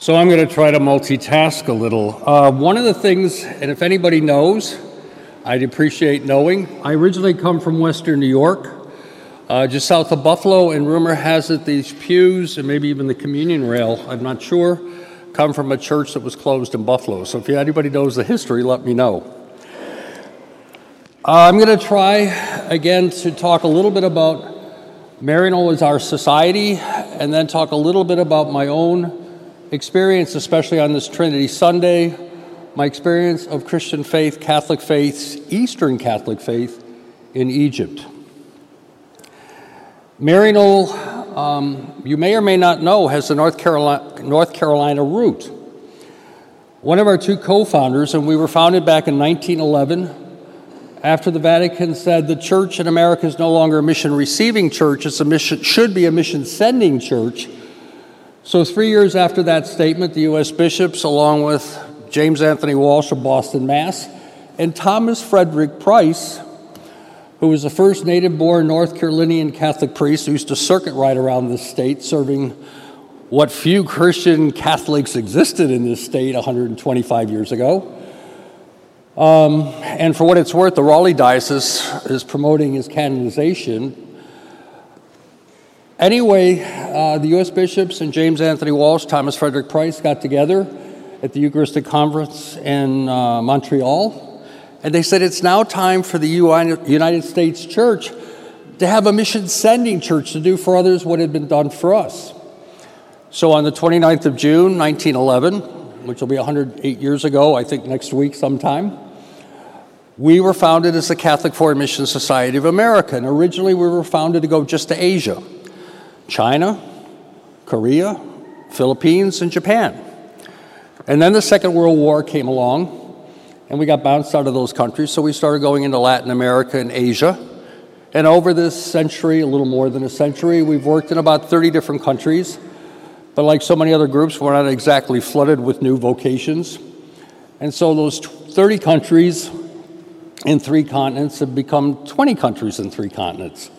So I'm going to try to multitask a little. Uh, one of the things, and if anybody knows, I'd appreciate knowing. I originally come from Western New York, uh, just south of Buffalo, and rumor has it these pews and maybe even the communion rail, I'm not sure, come from a church that was closed in Buffalo. So if anybody knows the history, let me know. Uh, I'm going to try again to talk a little bit about Maryknoll as our society, and then talk a little bit about my own experience, especially on this Trinity Sunday, my experience of Christian faith, Catholic faith, Eastern Catholic faith in Egypt. Maryknoll, um, you may or may not know, has a North Carolina, North Carolina root. One of our two co founders, and we were founded back in 1911 after the Vatican said the church in America is no longer a mission receiving church, it's a mission, should be a mission sending church so, three years after that statement, the U.S. bishops, along with James Anthony Walsh of Boston, Mass., and Thomas Frederick Price, who was the first native born North Carolinian Catholic priest who used to circuit ride around the state serving what few Christian Catholics existed in this state 125 years ago. Um, and for what it's worth, the Raleigh Diocese is promoting his canonization Anyway, uh, the U.S. bishops and James Anthony Walsh, Thomas Frederick Price got together at the Eucharistic Conference in uh, Montreal, and they said it's now time for the United States Church to have a mission sending church to do for others what had been done for us. So on the 29th of June, 1911, which will be 108 years ago, I think next week sometime, we were founded as the Catholic Foreign Mission Society of America. And originally we were founded to go just to Asia. China, Korea, Philippines, and Japan. And then the Second World War came along, and we got bounced out of those countries, so we started going into Latin America and Asia. And over this century, a little more than a century, we've worked in about 30 different countries. But like so many other groups, we're not exactly flooded with new vocations. And so those 30 countries in three continents have become 20 countries in three continents.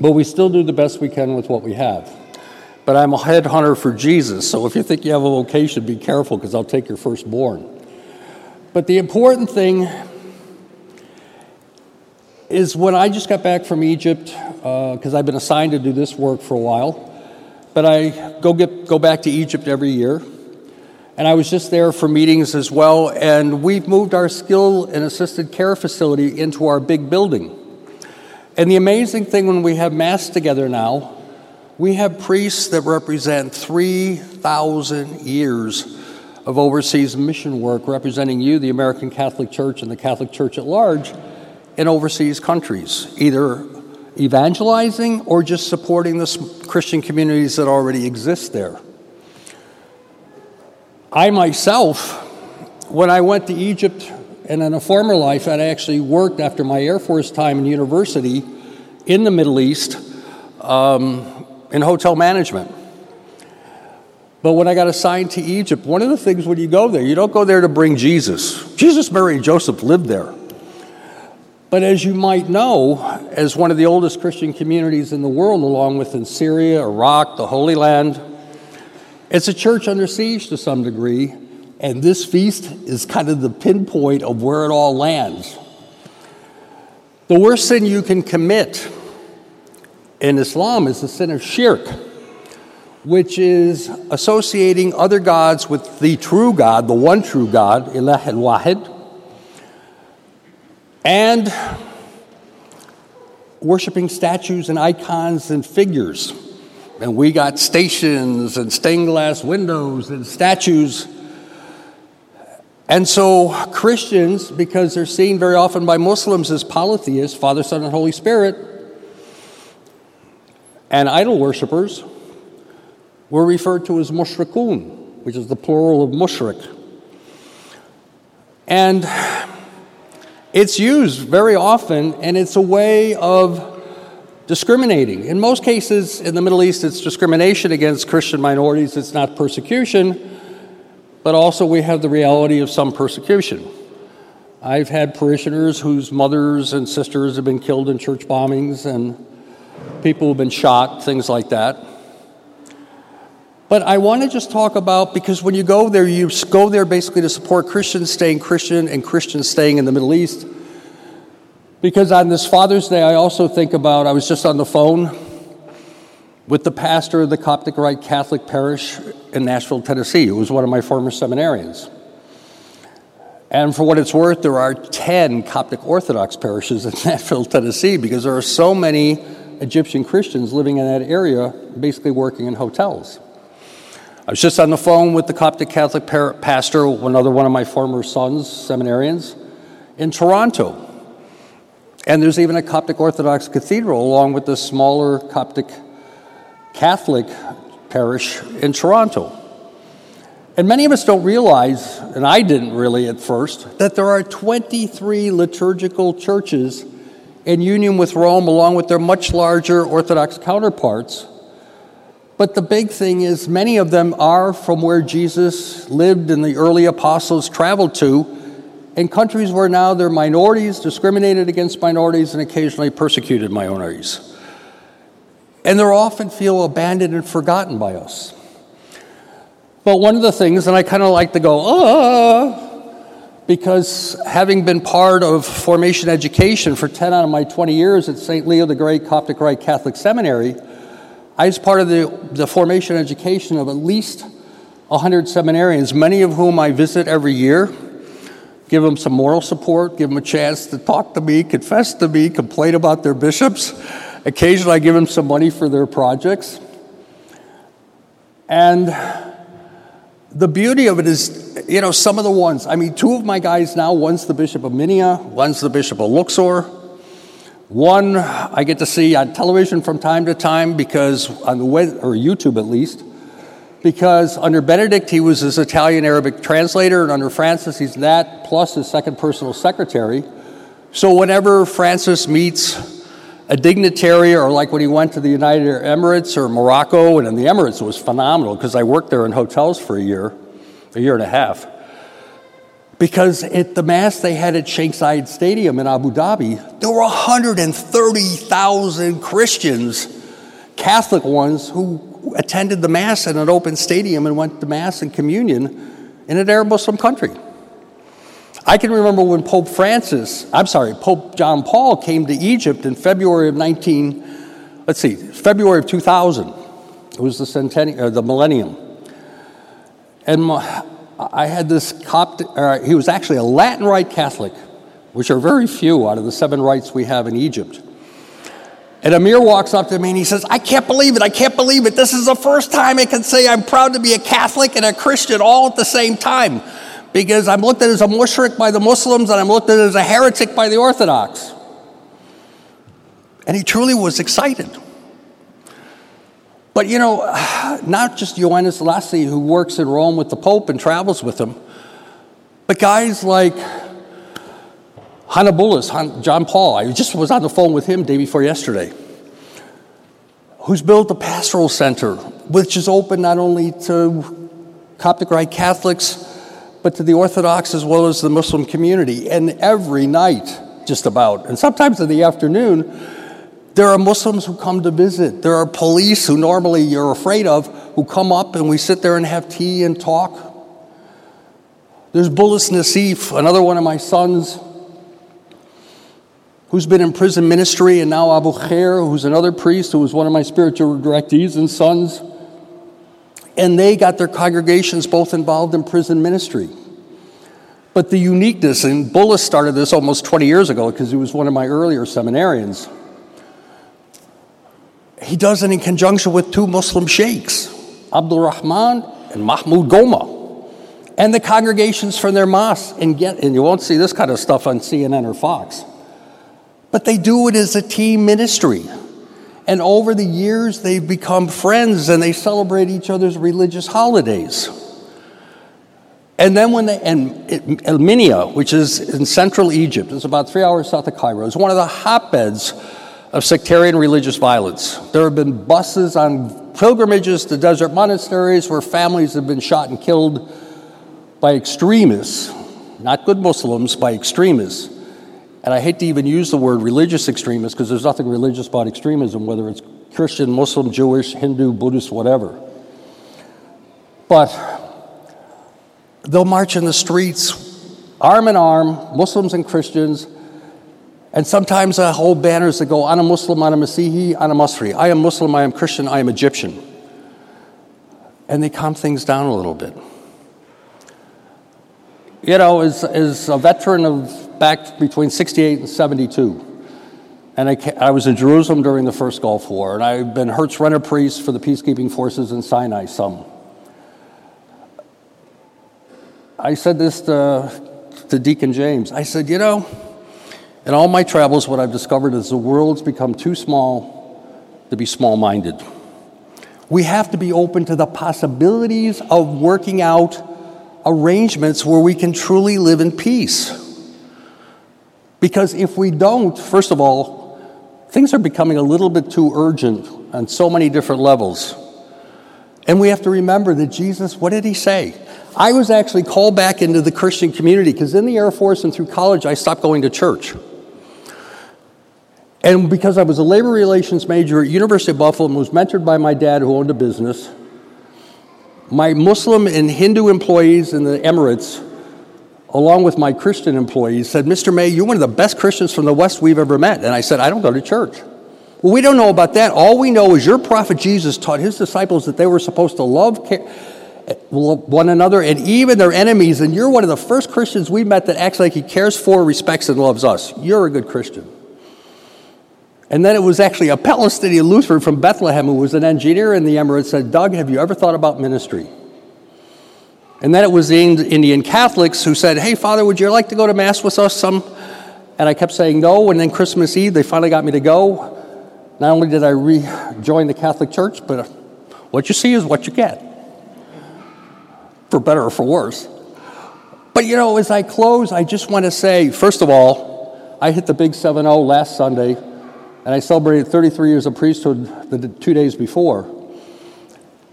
But we still do the best we can with what we have. But I'm a headhunter for Jesus, so if you think you have a vocation, be careful because I'll take your firstborn. But the important thing is when I just got back from Egypt, because uh, I've been assigned to do this work for a while, but I go, get, go back to Egypt every year. And I was just there for meetings as well, and we've moved our skill and assisted care facility into our big building. And the amazing thing when we have Mass together now, we have priests that represent 3,000 years of overseas mission work representing you, the American Catholic Church, and the Catholic Church at large in overseas countries, either evangelizing or just supporting the Christian communities that already exist there. I myself, when I went to Egypt and in a former life, I'd actually worked after my Air Force time in university in the Middle East um, in hotel management. But when I got assigned to Egypt, one of the things when you go there, you don't go there to bring Jesus. Jesus, Mary, and Joseph lived there. But as you might know, as one of the oldest Christian communities in the world, along with in Syria, Iraq, the Holy Land, it's a church under siege to some degree and this feast is kind of the pinpoint of where it all lands. The worst sin you can commit in Islam is the sin of shirk, which is associating other gods with the true God, the one true God, Ilah al Wahid, and worshiping statues and icons and figures. And we got stations and stained glass windows and statues and so, Christians, because they're seen very often by Muslims as polytheists, Father, Son, and Holy Spirit, and idol worshippers, were referred to as mushrikun, which is the plural of mushrik. And it's used very often, and it's a way of discriminating. In most cases in the Middle East, it's discrimination against Christian minorities, it's not persecution but also we have the reality of some persecution. I've had parishioners whose mothers and sisters have been killed in church bombings, and people have been shot, things like that. But I want to just talk about because when you go there, you go there basically to support Christians staying Christian and Christians staying in the Middle East. Because on this Father's Day, I also think about I was just on the phone with the pastor of the Coptic Rite Catholic Parish in Nashville, Tennessee, who was one of my former seminarians. And for what it's worth, there are 10 Coptic Orthodox parishes in Nashville, Tennessee, because there are so many Egyptian Christians living in that area, basically working in hotels. I was just on the phone with the Coptic Catholic pastor, another one of my former sons, seminarians, in Toronto. And there's even a Coptic Orthodox cathedral along with the smaller Coptic Catholic parish in Toronto. And many of us don't realize, and I didn't really at first, that there are 23 liturgical churches in union with Rome, along with their much larger Orthodox counterparts. But the big thing is, many of them are from where Jesus lived and the early apostles traveled to, in countries where now they're minorities, discriminated against minorities, and occasionally persecuted minorities and they often feel abandoned and forgotten by us. But one of the things, and I kind of like to go, ah, because having been part of formation education for 10 out of my 20 years at St. Leo the Great Coptic Rite Catholic Seminary, I was part of the, the formation education of at least 100 seminarians, many of whom I visit every year, give them some moral support, give them a chance to talk to me, confess to me, complain about their bishops. Occasionally, I give them some money for their projects. And the beauty of it is, you know, some of the ones, I mean, two of my guys now, one's the Bishop of Minia, one's the Bishop of Luxor. One I get to see on television from time to time because, on the web, or YouTube at least, because under Benedict he was his Italian Arabic translator, and under Francis he's that plus his second personal secretary. So whenever Francis meets a dignitary, or like when he went to the United Emirates or Morocco, and in the Emirates it was phenomenal because I worked there in hotels for a year, a year and a half. Because at the Mass they had at Sheikh Zayed Stadium in Abu Dhabi, there were 130,000 Christians, Catholic ones, who attended the Mass in an open stadium and went to Mass and communion in an Arab Muslim country. I can remember when Pope Francis, I'm sorry, Pope John Paul came to Egypt in February of 19, let's see, February of 2000. It was the centennial, uh, the millennium. And I had this Coptic, he was actually a Latin Rite Catholic, which are very few out of the seven rites we have in Egypt. And Amir walks up to me and he says, I can't believe it, I can't believe it. This is the first time I can say I'm proud to be a Catholic and a Christian all at the same time because I'm looked at as a mushrik by the Muslims and I'm looked at as a heretic by the Orthodox. And he truly was excited. But you know, not just Yoannis Lahzi, who works in Rome with the Pope and travels with him, but guys like Hannibulus, John Paul, I just was on the phone with him day before yesterday, who's built a pastoral center, which is open not only to Coptic Rite Catholics, but to the Orthodox as well as the Muslim community. And every night, just about, and sometimes in the afternoon, there are Muslims who come to visit. There are police who normally you're afraid of who come up and we sit there and have tea and talk. There's Bullis Nassif, another one of my sons, who's been in prison ministry, and now Abu Khair, who's another priest who was one of my spiritual directees and sons. And they got their congregations both involved in prison ministry. But the uniqueness, and Bullis started this almost 20 years ago because he was one of my earlier seminarians. He does it in conjunction with two Muslim sheikhs, Abdul Rahman and Mahmoud Goma. And the congregations from their mosques, and, get, and you won't see this kind of stuff on CNN or Fox. But they do it as a team ministry. And over the years, they've become friends and they celebrate each other's religious holidays. And then when they, and El Minia, which is in central Egypt, it's about three hours south of Cairo, is one of the hotbeds of sectarian religious violence. There have been buses on pilgrimages to desert monasteries where families have been shot and killed by extremists, not good Muslims, by extremists. And I hate to even use the word religious extremists because there's nothing religious about extremism, whether it's Christian, Muslim, Jewish, Hindu, Buddhist, whatever. But they'll march in the streets arm in arm, Muslims and Christians, and sometimes I hold banners that go, Ana Muslim, I'm a Masri. I am a Musri, I am Muslim, I am Christian, I am Egyptian. And they calm things down a little bit. You know, as, as a veteran of back between 68 and 72, and I, I, was in Jerusalem during the first Gulf War, and I've been Herz Renner priest for the peacekeeping forces in Sinai some. I said this to, to Deacon James. I said, you know, in all my travels, what I've discovered is the world's become too small to be small minded. We have to be open to the possibilities of working out arrangements where we can truly live in peace. Because if we don't, first of all, Things are becoming a little bit too urgent on so many different levels. And we have to remember that Jesus, what did he say? I was actually called back into the Christian community because in the Air Force and through college, I stopped going to church. And because I was a labor relations major at University of Buffalo and was mentored by my dad who owned a business, my Muslim and Hindu employees in the Emirates along with my Christian employees, said, Mr. May, you're one of the best Christians from the West we've ever met. And I said, I don't go to church. Well, we don't know about that. All we know is your prophet Jesus taught his disciples that they were supposed to love one another and even their enemies. And you're one of the first Christians we met that acts like he cares for, respects, and loves us. You're a good Christian. And then it was actually a Palestinian Lutheran from Bethlehem who was an engineer in the Emirates said, Doug, have you ever thought about ministry? And then it was the Indian Catholics who said, Hey, Father, would you like to go to Mass with us some? And I kept saying no. And then Christmas Eve, they finally got me to go. Not only did I rejoin the Catholic Church, but uh, what you see is what you get, for better or for worse. But you know, as I close, I just want to say, first of all, I hit the big 7 0 last Sunday, and I celebrated 33 years of priesthood the two days before.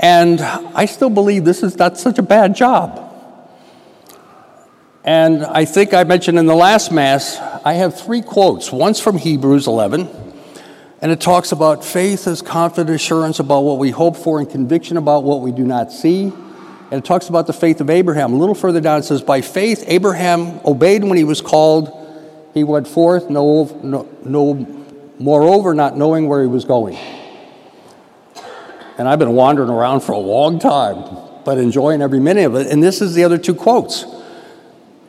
And I still believe this is not such a bad job. And I think I mentioned in the last Mass, I have three quotes. One's from Hebrews 11, and it talks about faith as confident assurance about what we hope for and conviction about what we do not see. And it talks about the faith of Abraham. A little further down, it says, By faith, Abraham obeyed when he was called. He went forth, no, no, no moreover, not knowing where he was going. And I've been wandering around for a long time, but enjoying every minute of it. And this is the other two quotes.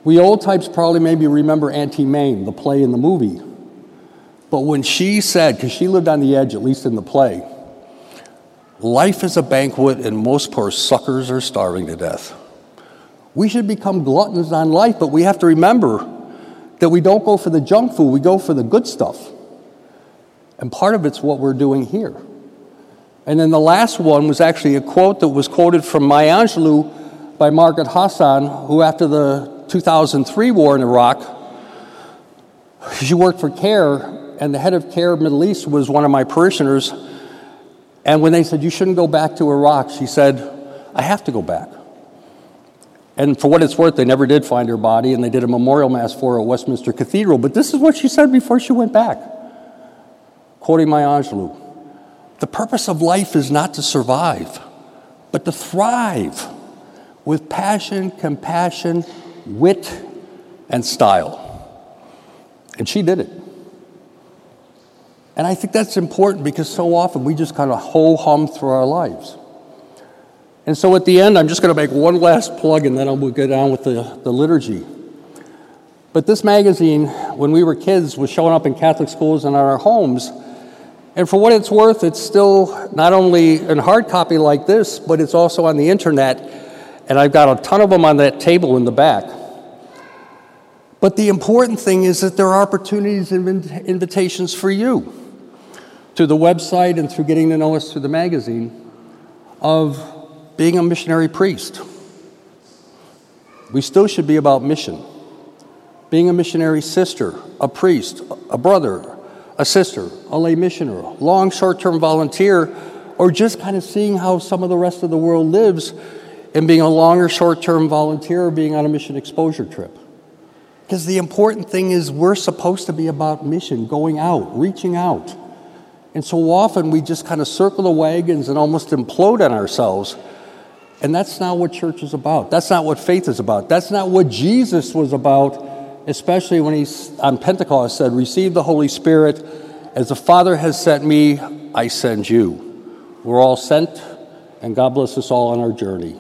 We old types probably maybe remember Auntie Mame, the play in the movie. But when she said, because she lived on the edge, at least in the play, life is a banquet and most poor suckers are starving to death. We should become gluttons on life, but we have to remember that we don't go for the junk food, we go for the good stuff. And part of it's what we're doing here. And then the last one was actually a quote that was quoted from Maya Angelou by Margaret Hassan, who, after the 2003 war in Iraq, she worked for CARE, and the head of CARE Middle East was one of my parishioners. And when they said, You shouldn't go back to Iraq, she said, I have to go back. And for what it's worth, they never did find her body, and they did a memorial mass for her at Westminster Cathedral. But this is what she said before she went back, quoting Maya Angelou. The purpose of life is not to survive, but to thrive with passion, compassion, wit, and style. And she did it. And I think that's important because so often we just kind of ho hum through our lives. And so at the end, I'm just going to make one last plug and then I'll get on with the, the liturgy. But this magazine, when we were kids, was showing up in Catholic schools and in our homes. And for what it's worth, it's still not only in hard copy like this, but it's also on the internet. And I've got a ton of them on that table in the back. But the important thing is that there are opportunities and invitations for you through the website and through getting to know us through the magazine of being a missionary priest. We still should be about mission. Being a missionary sister, a priest, a brother, a sister, a lay missioner, long short term volunteer, or just kind of seeing how some of the rest of the world lives and being a longer short term volunteer or being on a mission exposure trip. Because the important thing is we're supposed to be about mission, going out, reaching out. And so often we just kind of circle the wagons and almost implode on ourselves And that's not what church is about. That's not what faith is about. That's not what Jesus was about, especially when he on Pentecost said, Receive the Holy Spirit. As the Father has sent me, I send you. We're all sent, and God bless us all on our journey.